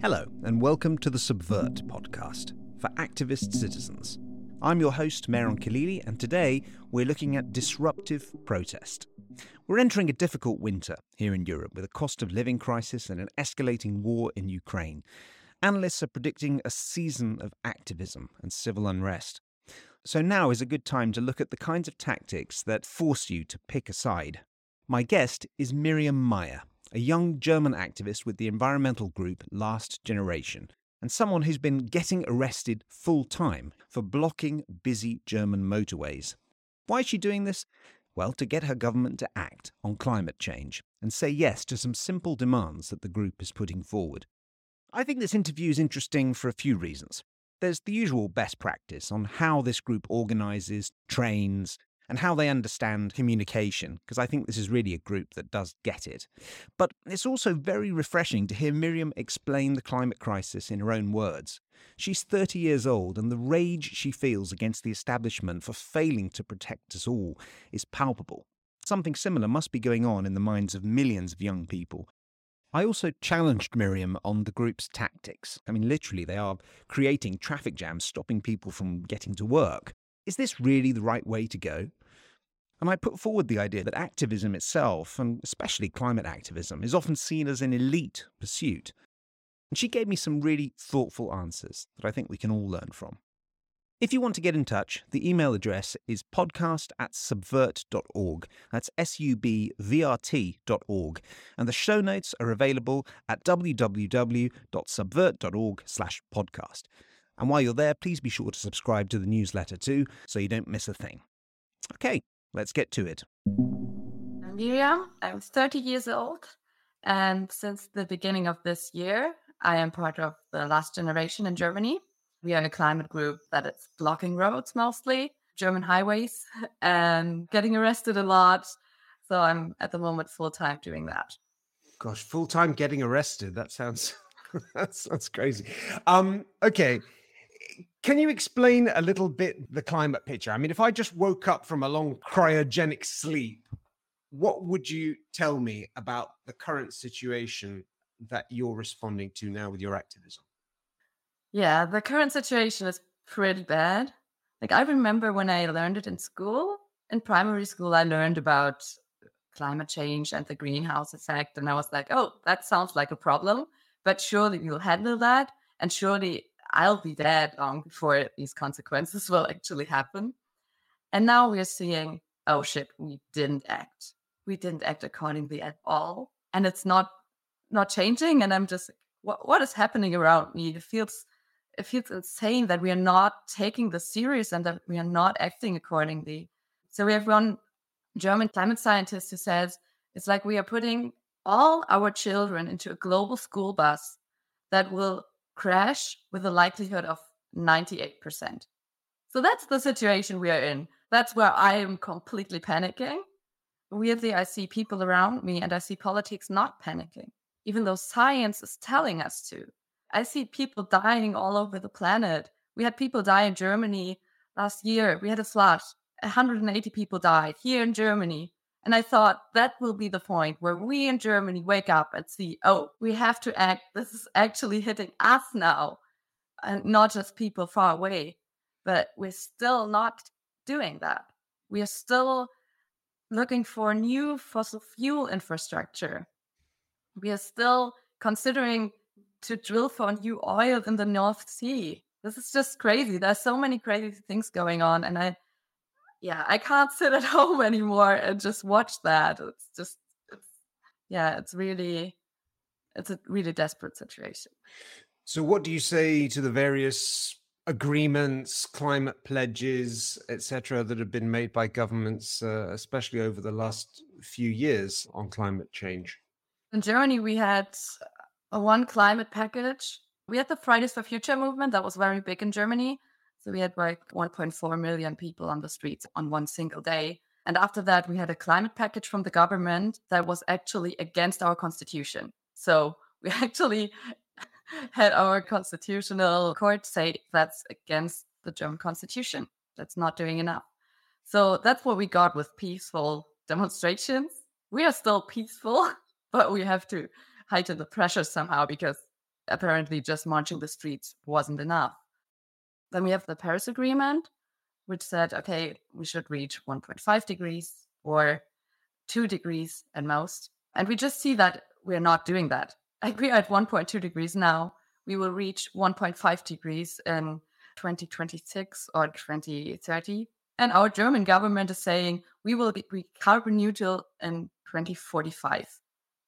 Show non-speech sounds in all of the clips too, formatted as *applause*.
Hello, and welcome to the Subvert podcast for activist citizens. I'm your host, Mehran Khalili, and today we're looking at disruptive protest. We're entering a difficult winter here in Europe with a cost of living crisis and an escalating war in Ukraine. Analysts are predicting a season of activism and civil unrest. So now is a good time to look at the kinds of tactics that force you to pick a side. My guest is Miriam Meyer, a young German activist with the environmental group Last Generation, and someone who's been getting arrested full time for blocking busy German motorways. Why is she doing this? Well, to get her government to act on climate change and say yes to some simple demands that the group is putting forward. I think this interview is interesting for a few reasons. There's the usual best practice on how this group organises, trains, and how they understand communication, because I think this is really a group that does get it. But it's also very refreshing to hear Miriam explain the climate crisis in her own words. She's 30 years old, and the rage she feels against the establishment for failing to protect us all is palpable. Something similar must be going on in the minds of millions of young people I also challenged Miriam on the group's tactics. I mean, literally, they are creating traffic jams, stopping people from getting to work. Is this really the right way to go? And I put forward the idea that activism itself, and especially climate activism, is often seen as an elite pursuit. And she gave me some really thoughtful answers that I think we can all learn from. If you want to get in touch, the email address is podcast at subvert.org. That's S U B V R T.org. And the show notes are available at www.subvert.org slash podcast. And while you're there, please be sure to subscribe to the newsletter too, so you don't miss a thing. Okay, let's get to it. I'm Miriam. I'm 30 years old. And since the beginning of this year, I am part of the last generation in Germany we are a climate group that is blocking roads mostly, German highways, *laughs* and getting arrested a lot. So I'm at the moment full time doing that. Gosh, full time getting arrested. That sounds *laughs* that sounds crazy. Um, okay. Can you explain a little bit the climate picture? I mean, if I just woke up from a long cryogenic sleep, what would you tell me about the current situation that you're responding to now with your activism? Yeah, the current situation is pretty bad. Like I remember when I learned it in school, in primary school, I learned about climate change and the greenhouse effect. And I was like, oh, that sounds like a problem, but surely we'll handle that. And surely I'll be dead long before these consequences will actually happen. And now we're seeing, oh shit, we didn't act. We didn't act accordingly at all. And it's not not changing. And I'm just what what is happening around me? It feels it feels insane that we are not taking this serious and that we are not acting accordingly. So we have one German climate scientist who says it's like we are putting all our children into a global school bus that will crash with a likelihood of 98%. So that's the situation we are in. That's where I am completely panicking. Weirdly, I see people around me and I see politics not panicking, even though science is telling us to. I see people dying all over the planet. We had people die in Germany last year. We had a flood. 180 people died here in Germany. And I thought that will be the point where we in Germany wake up and see, oh, we have to act. This is actually hitting us now, and not just people far away. But we're still not doing that. We are still looking for new fossil fuel infrastructure. We are still considering to drill for new oil in the North Sea. This is just crazy. There's so many crazy things going on. And I, yeah, I can't sit at *laughs* home anymore and just watch that. It's just, it's, yeah, it's really, it's a really desperate situation. So, what do you say to the various agreements, climate pledges, etc., that have been made by governments, uh, especially over the last few years on climate change? In Germany, we had a one climate package. We had the Fridays for Future movement that was very big in Germany. So we had like 1.4 million people on the streets on one single day. And after that, we had a climate package from the government that was actually against our constitution. So *laughs* we actually had our constitutional court say that's against the German constitution. That's not doing enough. So that's what we got with peaceful demonstrations. We are still peaceful, *laughs* but we have to heighten the pressure somehow because apparently just marching the streets wasn't enough. Then we have the Paris Agreement, which said, okay, we should reach 1.5 degrees or two degrees at most. And we just see that we're not doing that. *laughs* Like we are at 1.2 degrees now. We will reach 1.5 degrees in 2026 or 2030. And our German government is saying we will be carbon neutral in 2045. *laughs*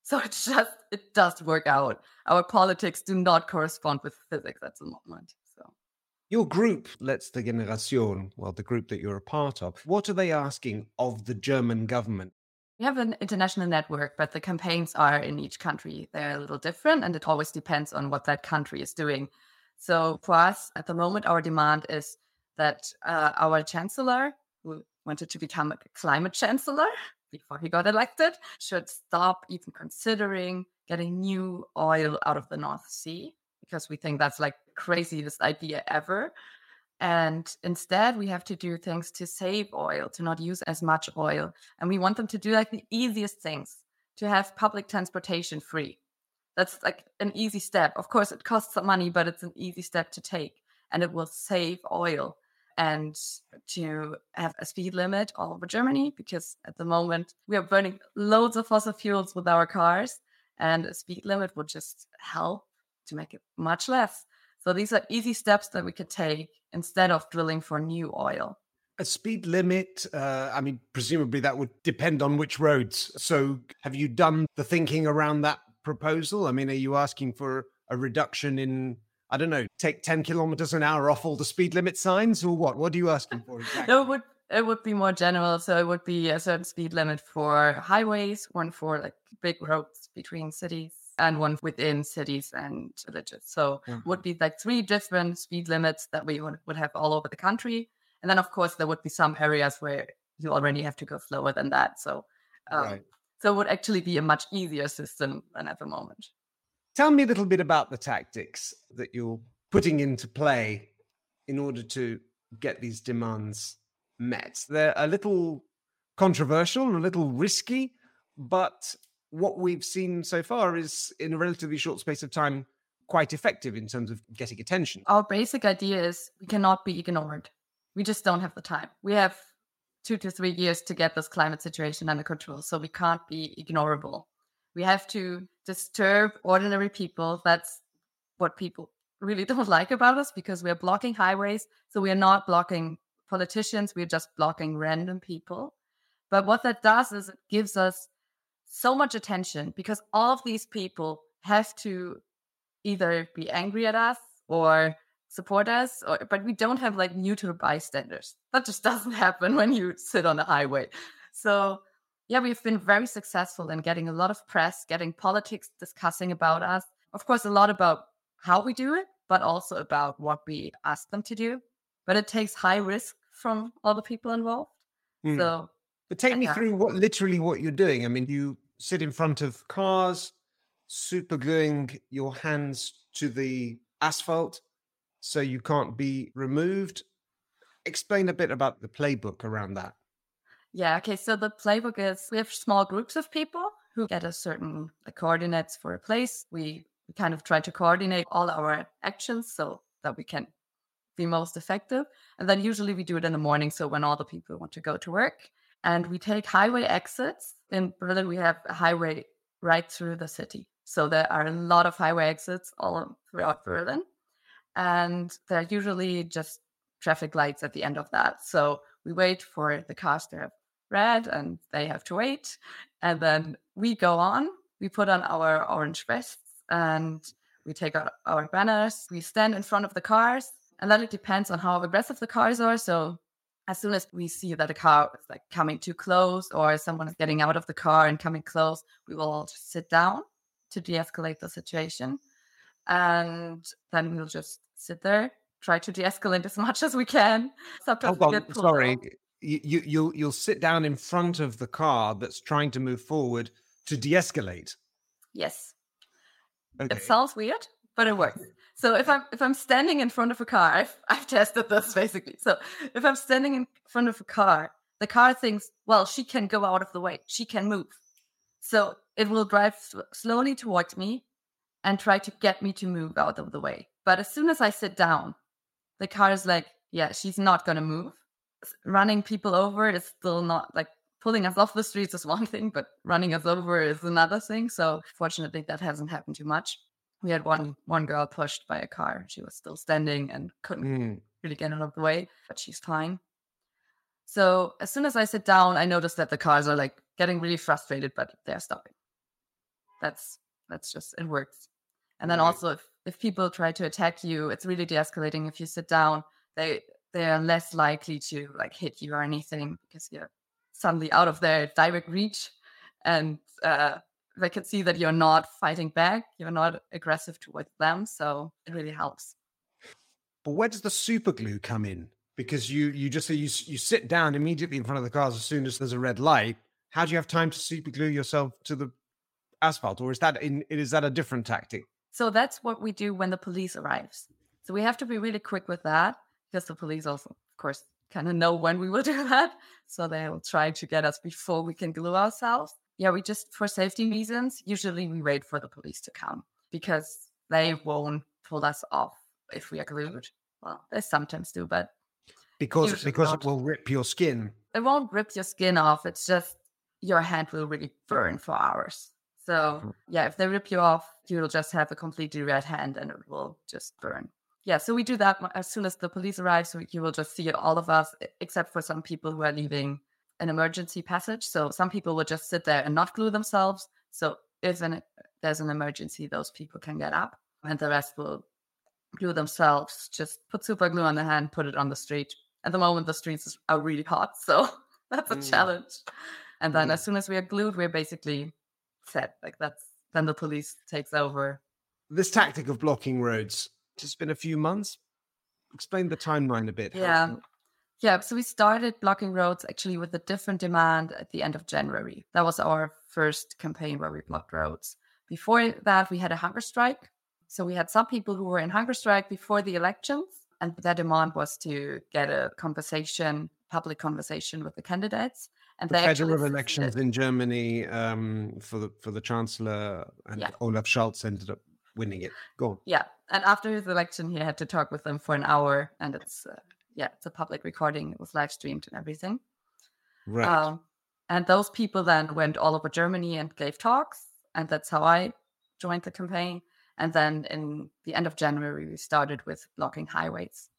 So it just it does work out. Our politics do not correspond with physics at the moment. Your group, Letzte Generation, well, the group that you're a part of, what are they asking of the German government? We have an international network, but the campaigns are in each country. They're a little different, and it always depends on what that country is doing. So for us, at the moment, our demand is that uh, our chancellor, who wanted to become a climate chancellor *laughs* before he got elected, should stop even considering getting new oil out of the North Sea because we think that's like craziest idea ever. And instead, we have to do things to save oil, to not use as much oil. And we want them to do like the easiest things to have public transportation free. That's like an easy step. Of course, it costs some money, but it's an easy step to take and it will save oil. And to have a speed limit all over Germany, because at the moment we are burning loads of fossil fuels with our cars, and a speed limit would just help to make it much less. So these are easy steps that we could take instead of drilling for new oil. A speed limit, uh, I mean, presumably that would depend on which roads. So have you done the thinking around that proposal? I mean, are you asking for a reduction in, I don't know, take 10 kilometers an hour off all the speed limit signs or what? What are you asking for *laughs* exactly? no, it would, it would be more general. So it would be a certain speed limit for highways, one for like big roads between cities and one within cities and villages. So mm-hmm. would be like three different speed limits that we would, would have all over the country. And then of course there would be some areas where you already have to go slower than that. So um, right. so it would actually be a much easier system than at the moment. Tell me a little bit about the tactics that you're putting into play in order to get these demands met. They're a little controversial, and a little risky, but what we've seen so far is in a relatively short space of time quite effective in terms of getting attention. Our basic idea is we cannot be ignored. We just don't have the time. We have two to three years to get this climate situation under control, so we can't be ignorable. We have to disturb ordinary people. That's what people really *laughs* don't like about us because we're blocking highways. So we are not blocking politicians, we're just blocking random people. But what that does is it gives us so much attention because all of these people have to either be angry at us or support us or but we don't have like neutral bystanders. That just *laughs* doesn't happen when you sit on the highway. So yeah we've been very successful in getting a lot of press getting politics discussing about us. Of course a lot about how we do it but also about what we ask them to do. But it takes high risk from all the people involved. Mm. so but take me through what literally what you're doing. I mean, you sit in front of cars, super gluing your hands to the asphalt so you can't be removed. Explain a bit about the playbook around that. Yeah, okay. So the playbook is we have small groups of people who get a certain coordinates for a place. We, we kind of try to coordinate all our actions so that we can be most effective. And then usually we do it in the morning. So when all the people want to go to work, and we take highway exits. In Berlin, we have a highway right through the city. So there are a lot of highway exits all throughout Berlin. And there are usually just traffic lights at the end of that. So we wait for the cars to have red and they have to wait. And then we go on, we put on our orange vests and we take out our banners, we stand in front of the cars. And then it depends on how aggressive the cars are. So as soon as we see that a car is like coming too close or someone is getting out of the car and coming close, we will all just sit down to de-escalate the situation. And then we'll just sit there, try to de-escalate as *laughs* much as we can. Sometimes Hold on, sorry. You, you you'll you'll sit down in front of the car that's trying to move forward to de-escalate. Yes. Okay. It sounds weird, but it works. So if I'm if I'm standing in front of a car, I've I've tested this basically. So if I'm standing in front of a car, the car thinks, well, she can go out of the way, she can move. So it will drive slowly towards me, and try to get me to move out of the way. But as soon as I sit down, the car is like, yeah, she's not going to move. Running people over is still not like pulling us off the streets is *laughs* one thing, but running us over is another thing. So fortunately, that hasn't happened too much. We had one one girl pushed by a car. She was still standing and couldn't mm. really get out of the way, but she's fine. So as soon as I sit down, I notice that the cars are like getting really frustrated, but they're stopping. That's that's just it works. And then right. also if, if people try to attack you, it's really de-escalating. If you sit down, they they are less likely to like hit you or anything because you're suddenly out of their direct reach and uh, they can see that you're not fighting back, you're not aggressive towards them. So it really helps. But where does the super glue come in? Because you you just you you sit down immediately in front of the cars as soon as there's a red light. How do you have time to super glue yourself to the asphalt, or is that in is that a different tactic? So that's what we do when the police arrives. So we have to be really quick with that because the police also, of course, kind of know when we will *laughs* do that. So they will try to get us before we can glue ourselves. Yeah, we just, for safety reasons, usually we wait for the police to come because they won't pull us off if we are glued. Well, they sometimes do, but because because not. it will rip your skin. It won't rip your skin off. It's just your hand will really burn for hours. So mm. yeah, if they rip you off, you'll just have a completely red hand and it will just burn. Yeah, so we do that as soon as the police arrive. So you will just see all of us, except for some people who are leaving an emergency passage. So some people will just sit there and not glue themselves. So if an, there's an emergency, those people can get up, and the rest will glue themselves. Just put super glue on the hand, put it on the street. At the moment, the streets are really hot, so *laughs* that's a mm. challenge. And then mm. as soon as we are glued, we're basically set. Like that's then the police takes over. This tactic of blocking roads, it's been a few months. Explain the timeline a bit. Yeah. Yeah, so we started blocking roads actually with a different demand at the end of January. That was our first campaign where we blocked roads. Before that, we had a hunger strike. So we had some people who were in hunger strike before the elections, and their demand was to get a conversation, public conversation with the candidates and the federal elections in Germany um, for the for the chancellor and yeah. Olaf Scholz ended up winning it. Go on. Yeah, and after his election, he had to talk with them for an hour, and it's uh, yeah, it's a public recording. It was live streamed and everything. Right. Um, and those people then went all over Germany and gave talks, and that's how I joined the campaign. And then in the end of January, we started with blocking highways.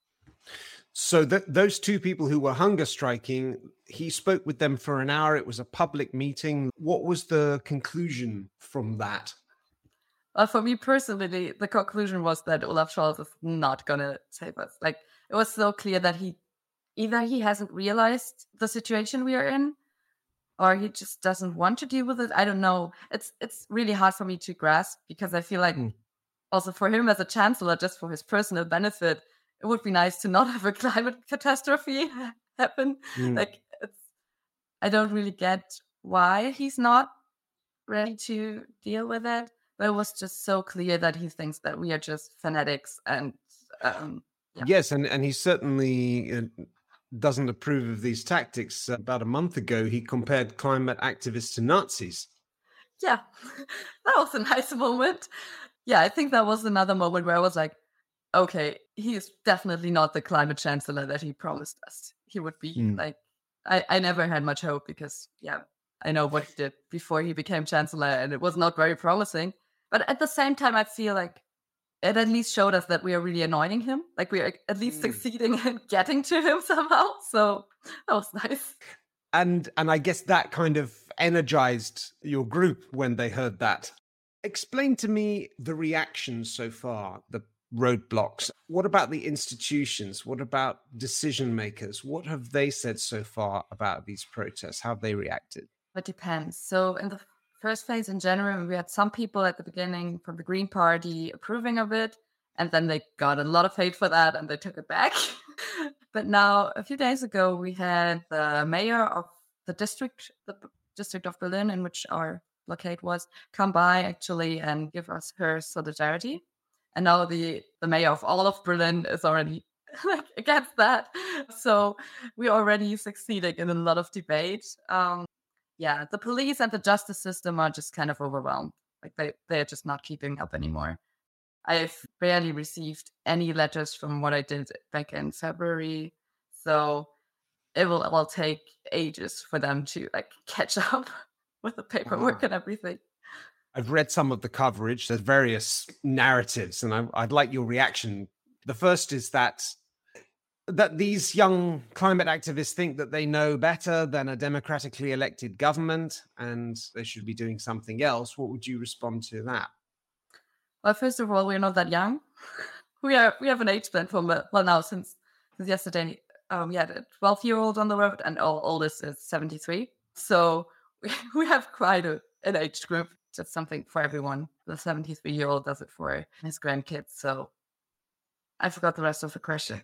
So th- those two people who were hunger striking, he spoke with them for an hour. It was a public meeting. What was the conclusion from that? Well, for me personally, the conclusion was that Olaf Scholz is not going to save us. Like it was so clear that he either he hasn't realized the situation we are in, or he just doesn't want to deal with it. I don't know. It's it's really hard for me to grasp because I feel like mm. also for him as a chancellor, just for his personal benefit, it would be nice to not *laughs* have a climate catastrophe *laughs* happen. Mm. Like, it's, I don't really get why he's not ready to deal with it. But it was just so clear that he thinks that we are just fanatics and. Um, yeah. Yes, and, and he certainly uh, doesn't approve of these tactics. About a month ago, he compared climate activists to Nazis. Yeah, *laughs* that was a nice moment. Yeah, I think that was another moment where I was like, okay, he is definitely not the climate chancellor that he promised us he would be. Mm. Like, I, I never had much hope because, yeah, I know what he did before he became chancellor and it was not very promising. But at the same time, I feel like it at least showed us that we are really annoying him. Like, we are at least mm. succeeding in *laughs* getting to him somehow. So that was nice. And and I guess that kind of energized your group when they heard that. Explain to me the reactions so far, the roadblocks. What about the institutions? What about decision makers? What have they said so far about these protests? How have they reacted? It depends. So, in the first phase in January, we had some people at the beginning from the Green Party approving of it, and then they got a lot of hate for that and they took it back. *laughs* but now, a few days ago, we had the mayor of the district, the district of Berlin, in which our blockade was, come by actually and give us her solidarity and now the the mayor of all of Berlin is already *laughs* like against that. So we're already succeeding in a lot of debate. Um, yeah, the police and the justice system are just kind of overwhelmed. Like they, they're just not keeping up anymore. I've barely received any letters from what I did back in February. So it will, it will take ages for them to like *laughs* catch up with the paperwork wow. and everything. I've read some of the coverage. There's various narratives, and I, would like your reaction. The first is that that these young climate activists think that they know better than a democratically elected government, and they should be doing something else. What would you respond to that? Well, first of all, we're not that young. *laughs* We are we have an age band from well now since since yesterday. Um, we had a 12 year old on the road, and our oldest is 73. So we, *laughs* we have quite a, an age group just something for everyone. The 73 year old does it for his grandkids. So I forgot the rest of the question.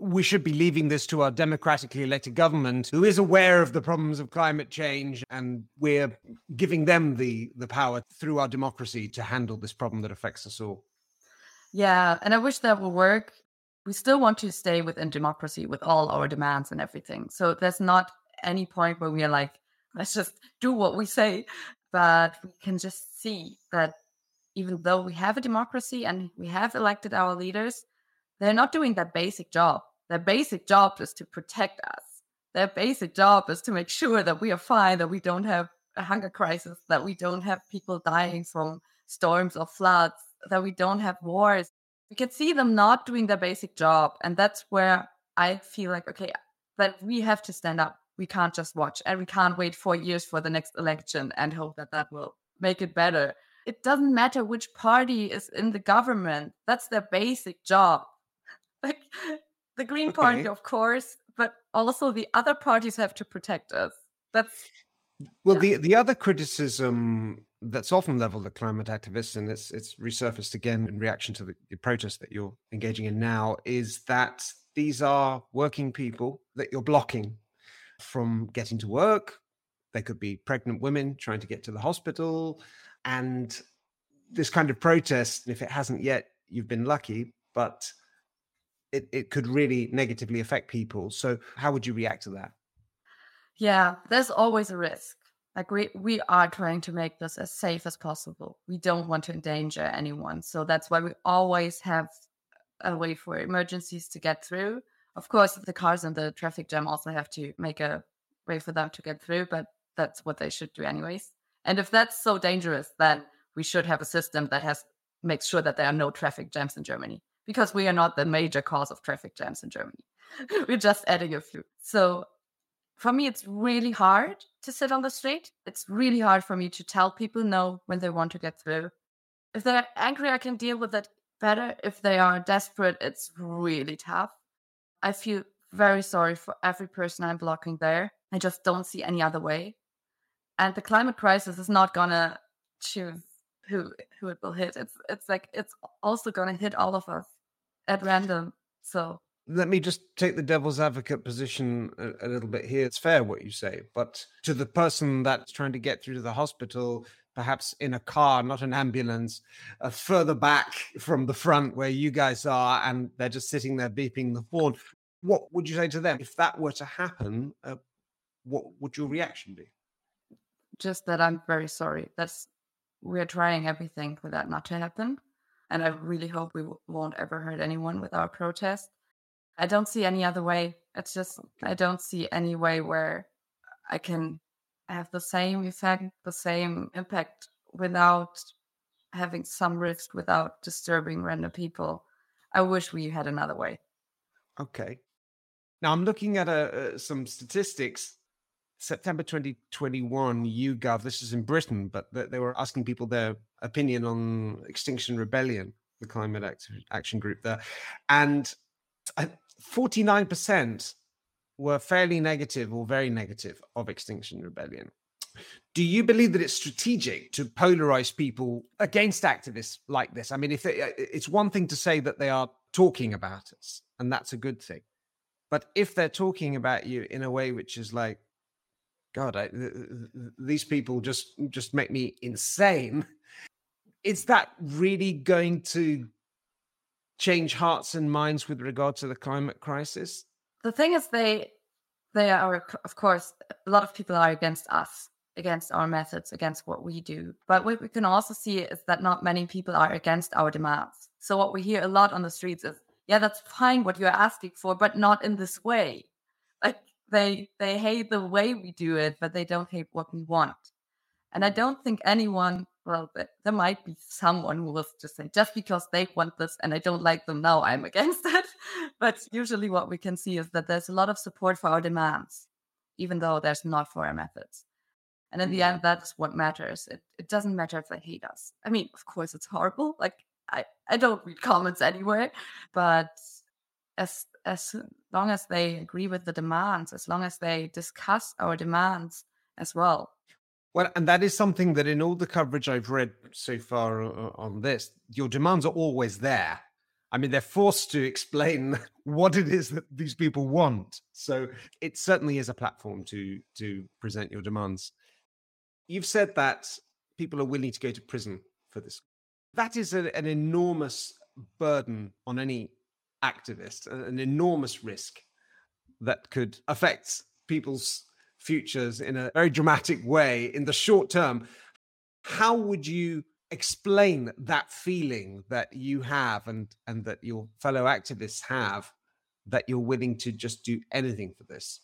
We should be leaving this to our democratically elected government, who is aware of the problems of climate change, and we're giving them the, the power through our democracy to handle this problem that affects us all. Yeah, and I wish that would work. We still want to stay within democracy with all our demands and everything. So there's not any point where we are like, let's just do what we say but we can just see that even though we have a democracy and we have elected our leaders, they're not doing their basic job. Their basic job is to protect us. Their basic job is to make *laughs* sure that we are fine, that we don't have a hunger crisis, that we don't have people dying from storms or floods, that we don't have wars. We can see them not doing their basic job. And that's where I feel like, okay, that we have to stand up we can't just watch and we can't wait four years for the next election and hope that that will make it better. It doesn't matter which party is in the government. That's their basic job. Like the Green okay. Party, of course, but also the other parties have to protect us. That's well, yeah. the the other criticism that's often leveled at climate activists, and it's it's resurfaced again in reaction to the, the protest that you're engaging in now, is that these are working people that you're blocking from getting to work. They could be pregnant women trying to get to the hospital. And this kind of protest, if it hasn't yet, you've been lucky, but it, it could really negatively affect people. So, how would you react to that? Yeah, there's always a risk. Like we, we are trying to make this as safe as possible. We don't want to endanger anyone. So that's why we always have a way for emergencies to get through of course, the cars and the traffic jam also have to make a way for them to get through, but that's what they should do anyways. And if that's so dangerous, then we should have a system that has makes sure that there are no traffic jams in Germany because we are not the major cause of traffic jams in Germany. *laughs* We're just adding a few. So for me, it's really hard to sit on the street. It's really hard for me to tell people no when they want to get through. If they're angry, I can deal with it better. If they are desperate, it's really tough. I feel very sorry for every person I'm blocking there. I just don't see any other way. And the climate crisis is not gonna choose who who it will hit. It's it's like it's also gonna hit all of us at random. So let me just take the devil's advocate position a, a, little bit here. It's fair what you say, but to the person that's trying to get through to the hospital, perhaps in a car, not an ambulance, uh, further back from the front where you guys are, and they're just sitting there beeping the horn. What would you say to them if that were to happen? Uh, what would your reaction be? Just that I'm very sorry. That's we're trying everything for that not to happen, and I really hope we won't ever hurt anyone with our protest. I don't see any other way. It's just I don't see any way where I can have the same effect, the same impact without having some risk, without disturbing random people. I wish we had another way. Okay. Now I'm looking at uh, some statistics. September 2021, YouGov, this is in Britain, but they were asking people their opinion on Extinction Rebellion, the climate action group there. And 49% were fairly negative or very negative of Extinction Rebellion. Do you believe that it's strategic to polarize people against activists like this? I mean, if they, uh, it's one thing to say that they are talking about us, and that's a good thing, but if they're talking about you in a way which is like, God, I, th- th- these people just just make me insane. Is that really going to change hearts and minds with regard to the climate crisis? the thing is they they are of course a lot of people are against us against our methods, against what we do. But what we can also see is that not many people are against our demands. So what we hear a lot on the streets is, yeah, that's fine what you're asking for, but not in this way. They they hate the way we do it, but they don't hate what we want. And I don't think anyone, well, there might be someone who will just say, just because they want this and I don't like them now, I'm *laughs* against it. but usually what we can see is that there's a lot of support for our demands, even though there's not for our methods. And in the end, mm-hmm. that's what matters. It, it doesn't matter if they hate us. I mean, of course, it's horrible. Like, I, I don't read comments anywhere, but as as long as they agree with the demands, as long as they discuss our demands as well. Well, and that is something that in all the coverage I've read so far uh, on this, your demands are always there. I mean, they're forced to explain *laughs* what it is that these people want. So it certainly is a platform to to present your demands. You've said that people are willing to go to prison for this. That is a, an enormous burden on any activist, an enormous risk that could affect people's futures in a very dramatic way in the short term. How would you explain that feeling that you have and and that your fellow activists have that you're willing to just do anything for this?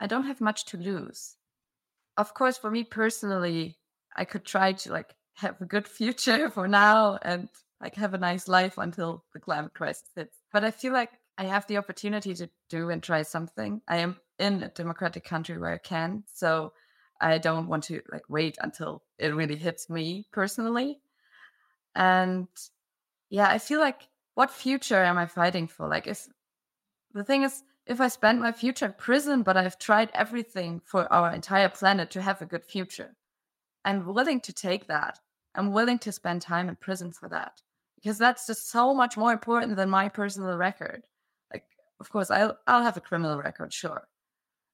I don't have much to lose. Of course, for me personally, I could try to like have a good *laughs* future for now and like have a nice life until the climate crisis hits. But I feel like I have the opportunity to do and try something. I am in a democratic country where I can. So I don't want to like wait until it really hits me personally. And yeah, I feel like what future am I fighting for? Like if the thing is if I spend my future in prison, but I've tried everything for our entire planet to have a good future, I'm willing to take that. I'm willing to spend time in prison for that because that's just so much more important than my personal record. Like, of course, I'll I'll have a criminal record, sure.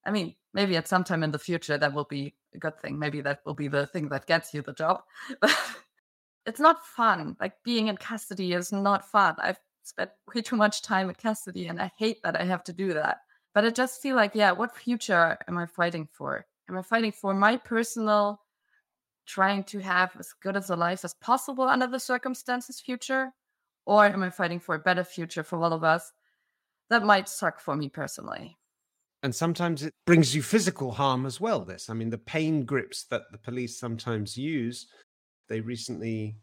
I mean, maybe at some time in the future that will be a good thing. Maybe that will be the thing that gets you the job. *laughs* But it's not fun. Like being in custody is not fun. I've spent way too much time in custody and I hate that I have to do that. But I just feel like, yeah, what future am I fighting for? Am I fighting for my personal trying to have as good as a life as possible under the circumstances future? Or am I fighting for a better future for all of us? That might suck for me personally. And sometimes it brings you physical harm as well. This, I mean, the pain grips that the police sometimes use. They recently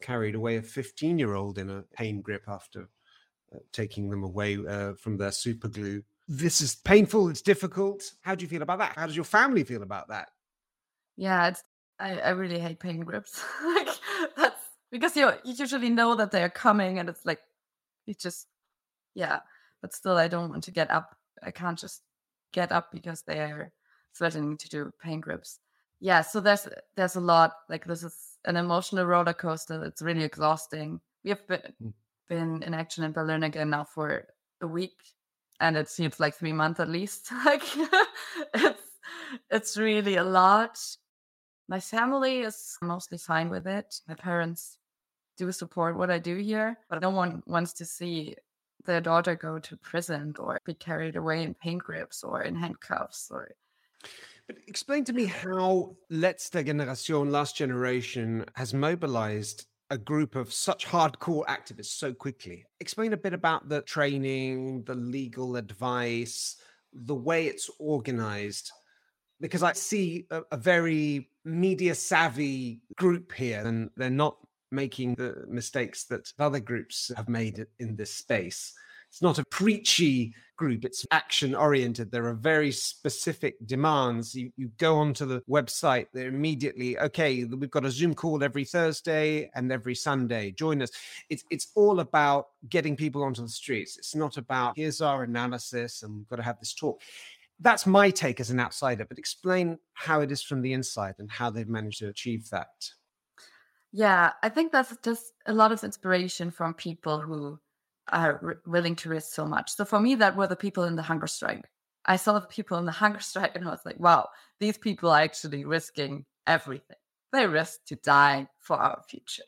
carried away a 15 year old in a pain grip after uh, taking them away uh, from their super glue. This is painful. It's difficult. How do you feel about that? How does your family feel about that? Yeah, it's I, I really hate pain grips. *laughs* like that's because you you usually know that they're coming and it's like you just yeah. But still I don't want to get up. I can't just get up because they're threatening to do pain grips. Yeah, so there's there's a lot. Like this is an emotional roller coaster. It's really exhausting. We have been mm. been in action in Berlin again now for a week, and it seems like three months at least. *laughs* like *laughs* it's it's really a lot. My family is mostly fine with it. My parents do support what I do here, but no one wants to see their daughter go to prison or be carried away in pain grips or in handcuffs or but explain to me how Letzte Generation, last generation, has mobilized a group of such hardcore activists so quickly. Explain a bit about the training, the legal advice, the way it's organized because I see a, a very media savvy group here, and they're not making the mistakes that other groups have made in this space. It's not a preachy group, it's action oriented. There are very specific demands. You, you go onto the website, they're immediately, okay, we've got a Zoom call every Thursday and every Sunday. Join us. It's, it's all about getting people onto the streets. It's not about here's our analysis and we've got to have this talk that's my take as an outsider, but explain how it is from the inside and how they've managed to achieve that. Yeah, I think that's just a lot of inspiration from people who are r- willing to risk so much. So for me, that were the people in the hunger strike. I saw the people in the hunger strike and I was like, wow, these people are actually risking everything. They risk to die for our future.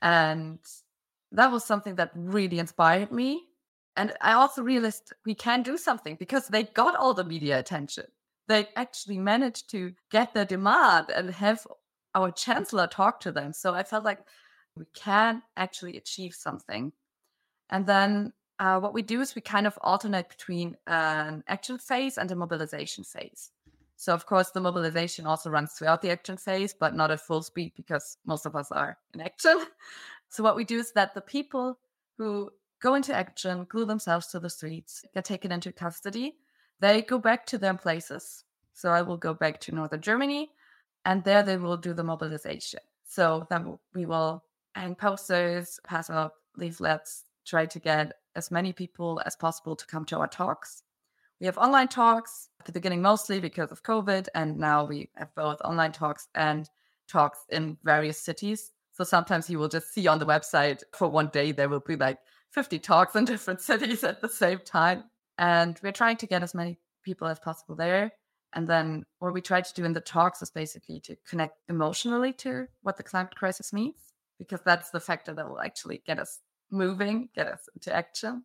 And that was something that really inspired me and I also realized we can do something because they got all the media attention. they actually managed to get their demand and have our chancellor talk to them. So I felt like we can actually achieve something. And then uh, what we do is we kind of alternate between an action phase and a mobilization phase. So of course the mobilization also runs throughout the action phase, but not at full speed because most of us are in action. *laughs* So what we do is that the people who go into action, glue themselves to the streets, get taken into custody, they go back to their places. So I will go back to northern Germany, and there they will do the mobilization. So then we will hang posters, pass out leaflets, try to get as many people as possible to come to our talks. We have online talks at the beginning mostly because of COVID, and now we have both online talks and talks in various cities. So sometimes you will just see on the website for one day there will be like 50 talks in *laughs* different cities at the same time. And we're trying to get as many people as possible there. And then what we try to do in the talks is basically to connect emotionally to what the climate crisis means, because that's the factor that will actually get us moving, get us into action.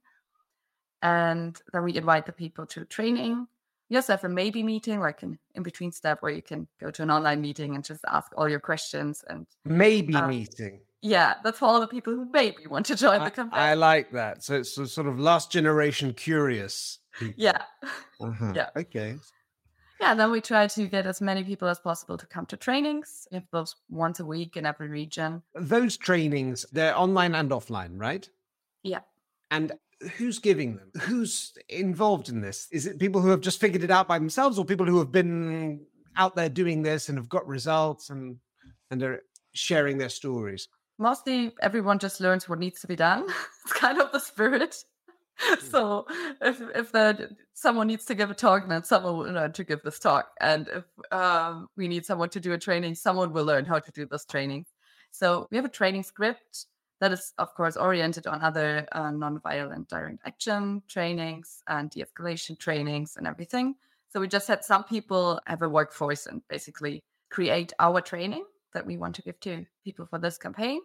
And then we invite the people to training. Also have a maybe meeting, like an in between step where you can go to an online meeting and just ask all your questions. And maybe um, meeting. Yeah, that's for all the people who maybe want to join I, the campaign. I like that. So it's a sort of last generation curious. People. Yeah. Uh-huh. Yeah. Okay. Yeah, then we try to get as many people as possible to come to trainings. We have those once a week in every region. Those trainings, they're online and offline, right? Yeah. And who's giving them? Who's involved in this? Is it people who have just figured it out by themselves or people who have been out there doing this and have got results and and are sharing their stories? Mostly everyone just learns what needs to be done. *laughs* it's kind of the spirit. *laughs* So if if the, someone needs to give a talk, then someone will learn to give this talk. And if um, we need someone to do a training, someone will learn how to do this training. So we have a training script that is, of course, oriented on other uh, nonviolent direct action trainings and de escalation trainings and everything. So we just had some people have a workforce and basically create our training that we want to give to people for this campaign.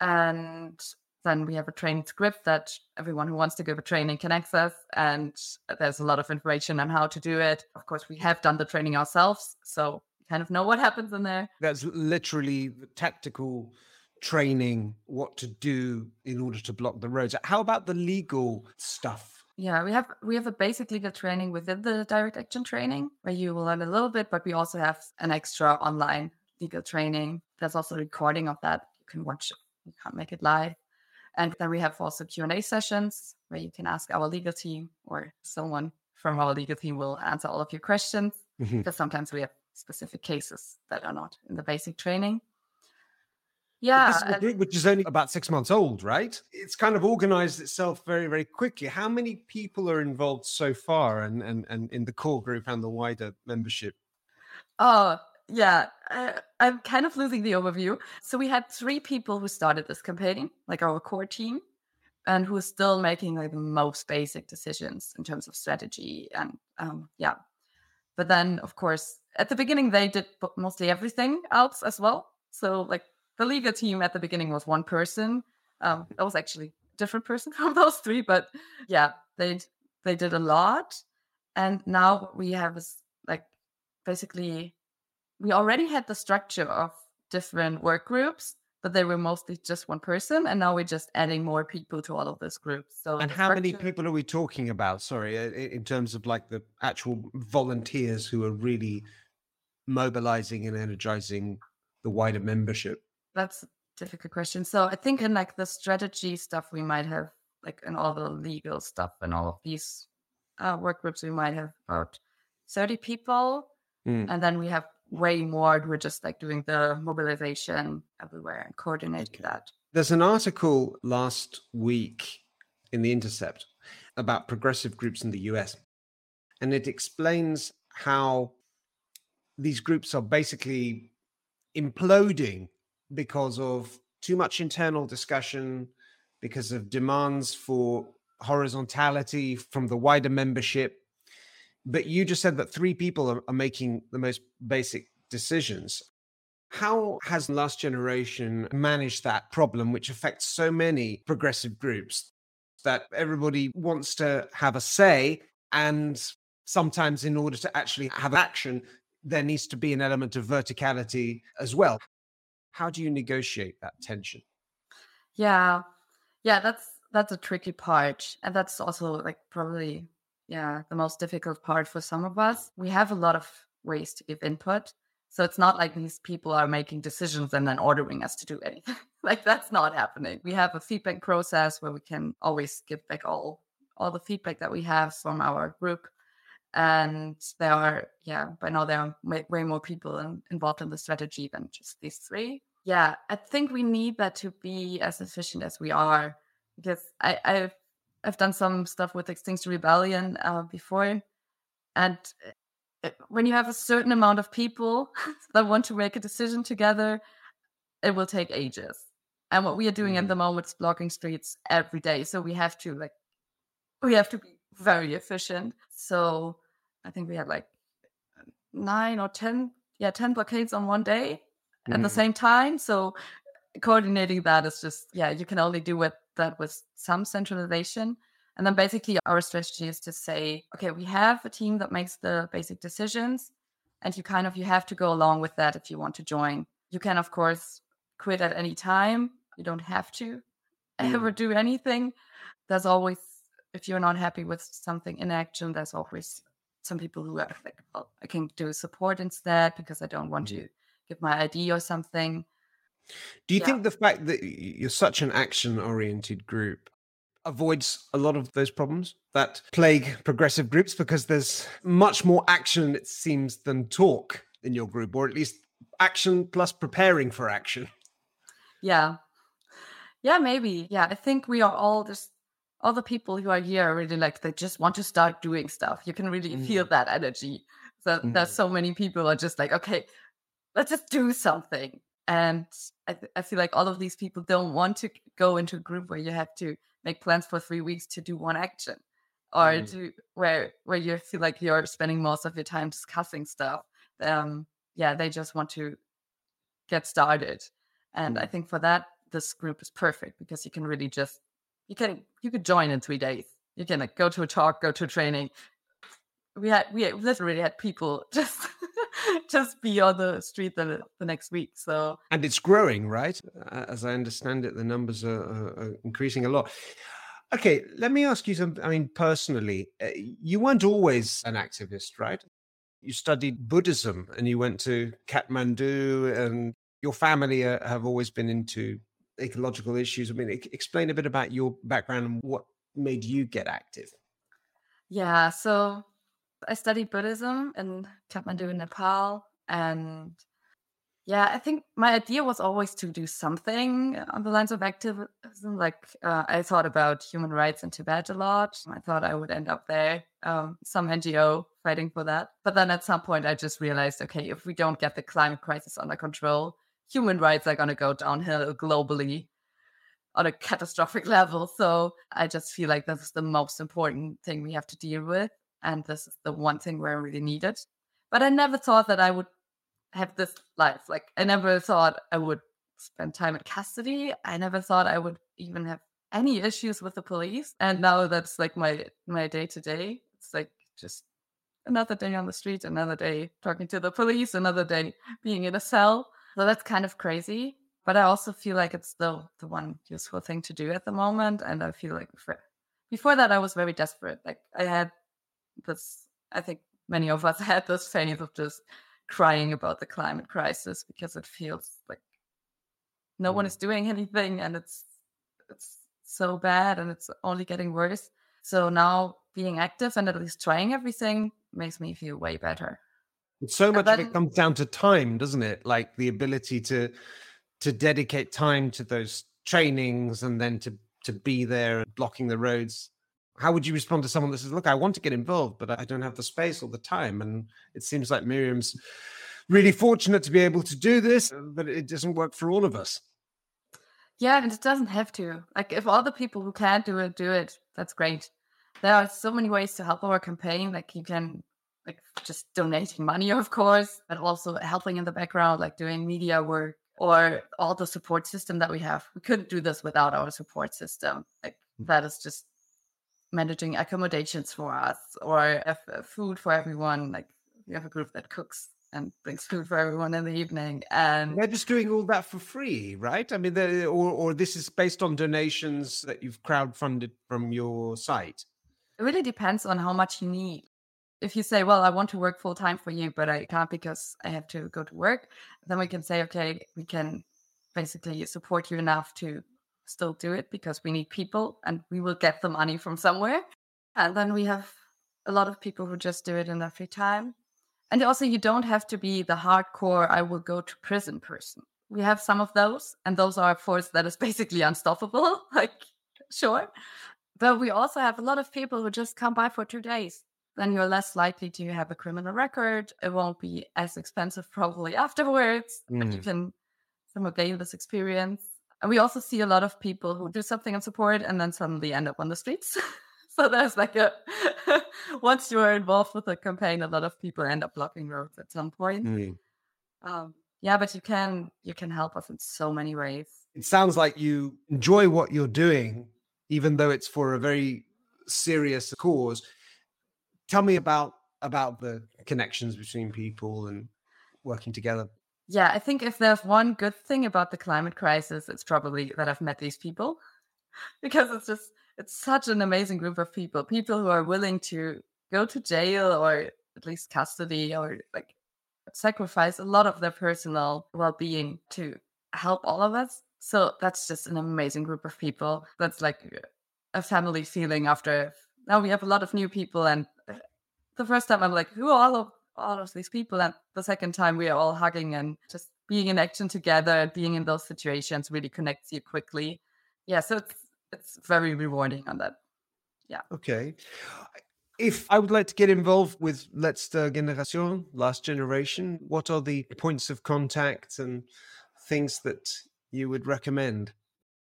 And then we have a training script that everyone who wants to give a training can access. And there's a lot of information on how to do it. Of course, we have done the training ourselves. So kind of know what happens in there. That's literally the tactical training what to do in order to block the roads. How about the legal stuff? Yeah, we have we have a basic legal training within the direct action training where you will learn a little bit, but we also have an extra online legal training. There's also a recording of that. You can watch it. You can't make it live. And then we have also Q&A sessions where you can ask our legal team or someone from our legal team will answer all of your questions. Mm-hmm. Because sometimes we have specific cases that are not in the basic training. Yeah. Group, which is only about six months old, right? It's kind of organized itself very, very quickly. How many people are involved so far and, and, and in the core group and the wider membership? Oh, yeah. I, I'm kind of losing the overview. So we had three people who started this campaign, like our core team, and who are still making like the most basic decisions in terms of strategy. And um, yeah. But then, of course, at the beginning, they did mostly everything else as well. So, like, the legal team at the beginning was one person. Um, that was actually a different person *laughs* from those three, but yeah, they they did a lot. And now we have is like basically we already had the structure of different work groups, but they were mostly just one person, and now we're just adding more people to all of those groups. So and how structure... many people are we talking about? Sorry, in terms of like the actual volunteers who are really mobilizing and energizing the wider membership that's a difficult question. So I think in like the strategy stuff, we might have like in all the legal stuff and all of these uh, work groups, we might have about 30 people. Mm. And then we have way more. We're just like doing the mobilization everywhere and coordinating okay. that. There's an article last week in The Intercept about progressive groups in the US. And it explains how these groups are basically imploding because of too much internal discussion, because of demands for horizontality from the wider membership. But you just said that three people are, are making the most basic decisions. How has Last Generation managed that problem, which affects so many progressive groups, that everybody wants to have a say and sometimes in order to actually have action, there needs to be an element of verticality as well. How do you negotiate that tension? Yeah. Yeah, that's that's a tricky part. And that's also like probably yeah, the most difficult part for some of us. We have a lot of ways to give input. So it's not like these people are making decisions and then ordering us to do anything. *laughs* like that's not happening. We have a feedback process where we can always give back all all the feedback that we have from our group and there are yeah by now there are way, more people in, involved in the strategy than just these three yeah i think we need that to be as efficient as we are because i i've i've done some stuff with extinction rebellion uh, before and uh, when you have a certain amount of people *laughs* that want to make a decision together it will take ages and what we are doing mm-hmm. at the moment is blocking streets every day so we have to like we have to be very efficient so I think we had like nine or 10, yeah, 10 blockades on one day mm. at the mm. same time. So coordinating that is just, yeah, you can only do with that with some centralization. And then basically our strategy is to say, okay, we have a team that makes the basic decisions and you kind of you have to go along with that if you want to join. You can of course quit at any time. You don't have to *laughs* mm. ever do anything. There's always if you're not happy with something in action, there's always some people who are like, well, I can do support instead because I don't want mm-hmm. to give my ID or something. Do you yeah. think the fact that you're such an action oriented group avoids a lot of those problems that plague progressive groups because there's much more action, it seems, than talk in your group, or at least action plus preparing for action? Yeah. Yeah, maybe. Yeah, I think we are all just all the people who are here are really like they just want to start doing stuff. You can really mm. feel that energy. So mm. there's so many people are just like, okay, let's just do something. And I, th- I feel like all of these people don't want to go into a group where you have to make plans for three weeks to do one action, or mm. to where where you feel like you're spending most of your time discussing stuff. Um, yeah, they just want to get started. And I mm. think for that, this group is perfect because you can really just you can you could join in three days. You can like go to a talk, go to a training. We had we literally had people *laughs* just *laughs* just be on the street the, the next week. So and it's growing, right? As I understand it, the numbers are, are, increasing a lot. Okay, let me ask you something. I mean, personally, uh, you weren't always an activist, right? You studied Buddhism and you went to Kathmandu, and your family uh, have always been into ecological issues. I mean, explain a bit about your background and what made you get active. Yeah, so I studied Buddhism in Kathmandu, in Nepal, and yeah, I think my idea was always to do something on the lines of activism. Like uh, I thought about human rights in Tibet a lot. I thought I would end up there, um, some NGO fighting for that. But then at some point, I just realized, okay, if we don't get the climate crisis under control, human rights are going to go downhill globally on a catastrophic *laughs* level. So I just feel like this is the most important thing we have to deal with. And this is the one thing where I really need it. But I never thought that I would have this life. Like, I never thought I would spend time in custody. I never thought I would even have any issues with the police. And now that's like my my day to day. It's like just another day on the street, another day talking to the police, another day being in a cell. So that's kind of crazy. But I also feel like it's still the one useful thing to do at the moment. And I feel like before that, I was very desperate. Like I had this, I think many of us *laughs* had this phase of just crying about the climate crisis because it feels like no one mm. is doing *laughs* anything and it's it's so bad and it's only getting worse. So now being active and at least trying everything makes me feel way better. So much then, of it comes down to time, doesn't it? Like the ability to to dedicate time to those trainings and then to to be there and blocking the roads. How would you respond to someone that says, "Look, I want to get involved, but I don't have the space or the time"? And it seems like Miriam's really fortunate to be able to do this, uh, but it doesn't work for all of us. Yeah, and it doesn't have to. Like if all the people who can't do it do it, that's great. There are so many ways to help our campaign. Like you can like just donating money, of course, but also helping in the background, like doing media work or all the support system that we have. We couldn't do this without our support system. Like that is just managing accommodations for us or uh, food for everyone. Like we have a group that cooks and brings food for everyone in the evening. And they're just doing all that for free, right? I mean, or or this is based on donations that you've crowdfunded from your site. It really depends on how much you need. If you say, "Well, I want to work full time for you, but I can't because I have to go to work," then we can say, "Okay, we can basically support you enough to still do it because we need people and we will get the money from somewhere." And then we have a lot of people who just do it in their free time and also, you don't have to be the hardcore, I will go to prison person. We have some of those, and those are a force that is *laughs* basically unstoppable. *laughs* like, sure. But we also have a lot of people who just come by for two days. Then you're less likely to have a criminal record. It won't be as expensive probably *laughs* afterwards. Mm. you can this experience. And we also see a lot of people who do something in support and then suddenly end up on the streets. *laughs* so there's like a *laughs* once you are involved with a campaign, a lot of people end up blocking roads at some point. Mm. Um, yeah, but you can you can help us in so many ways. It sounds like you enjoy what you're doing, even though it's for a very serious cause. Tell me about about the connections between people and working together. Yeah, I think if there's one good thing about the climate crisis, it's probably that I've met these people. *laughs* Because it's just it's such an amazing group of people people who are willing to go to jail or at least custody or like sacrifice a lot of their personal well-being to help all of us. So that's just an amazing group of people. That's like a family feeling after now we have a lot of new people and uh, the first time i'm like who are all of all of these people and the second time we are all hugging and just being in action together and being in those situations really connects you quickly yeah so it's it's very rewarding on that. Yeah. Okay. If I would like to get involved with Letzte Generation, last generation, what are the points of contact and things that you would recommend?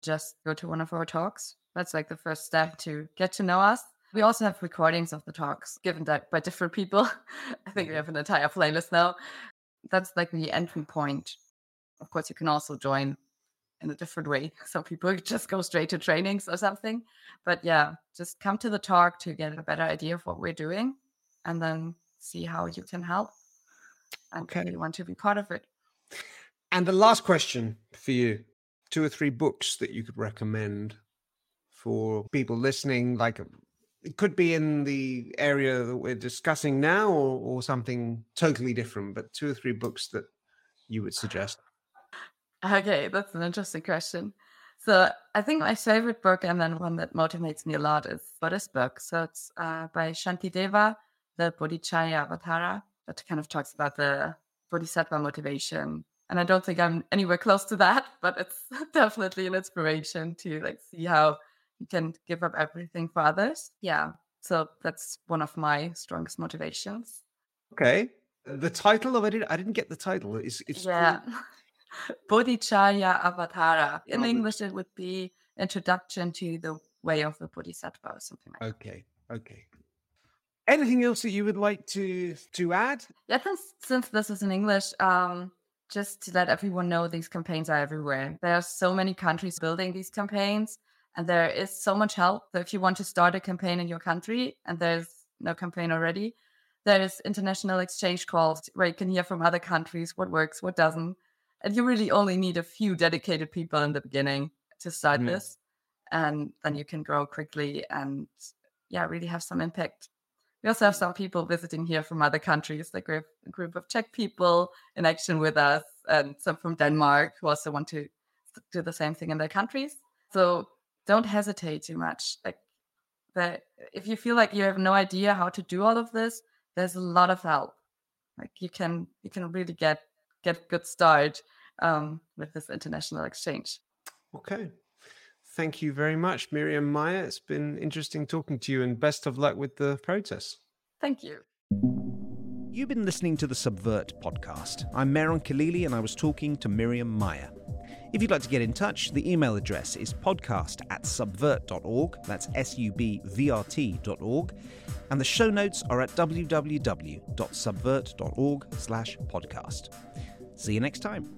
Just go to one of our talks. That's like the first step to get to know us. We also have recordings of the talks given by different people. *laughs* I think we mm-hmm. have an entire playlist now. That's like the entry point. Of course, you can also join in a different way. *laughs* Some people *laughs* just go straight to trainings or something. But yeah, just come to the talk to get a better idea of what we're doing and then see how you can help and okay. you want to be part of it. And the last question for you two or three books that you could recommend for people listening, like it could be in the area that we're discussing now or, or something totally different, but two or three books that you would suggest. Okay, that's an interesting question. So I think my favorite book and then one that motivates me a lot is Buddhist book. So it's uh, by Shantideva, the Bodhicharya Avatara, that kind of talks about the Bodhisattva motivation. And I don't think I'm anywhere close to that, *laughs* but it's *laughs* definitely an inspiration to like see how you can give up everything for others. Yeah. So that's one of my strongest motivations. Okay. The title of it, I didn't get the title. It's, it's yeah. *laughs* Bodhicharya Avatara. In English, it would be Introduction to the Way of the Bodhisattva or something like that. Okay, okay. Anything else that you would like to to add? Yeah, since, since this is in English, um, just to let everyone know, these campaigns are everywhere. There are so many countries building these campaigns, and there is so much help. So if you want to start a campaign in your country and there's no campaign already, there is international exchange calls where you can hear from other countries what works, what doesn't and you really only need a few dedicated people in the beginning to start mm. this and then you can grow quickly and yeah really have some impact we also have some people visiting here from other countries like we have a group of czech people in action with us and some from denmark who also want to do the same thing in their countries so don't hesitate too much like that if you feel like you have no idea how to do all of this there's a lot of help like you can you can really get get a good start um, with this international exchange. Okay. Thank you very much, Miriam Meyer. It's been interesting talking to you and best of luck with the protests. Thank you. You've been listening to the Subvert podcast. I'm Meron Khalili and I was talking to Miriam Meyer. If you'd like to get in touch, the email address is podcast at subvrt.org. That's S U B V R T.org. And the show notes are at www.subvrt.org slash podcast. See you next time.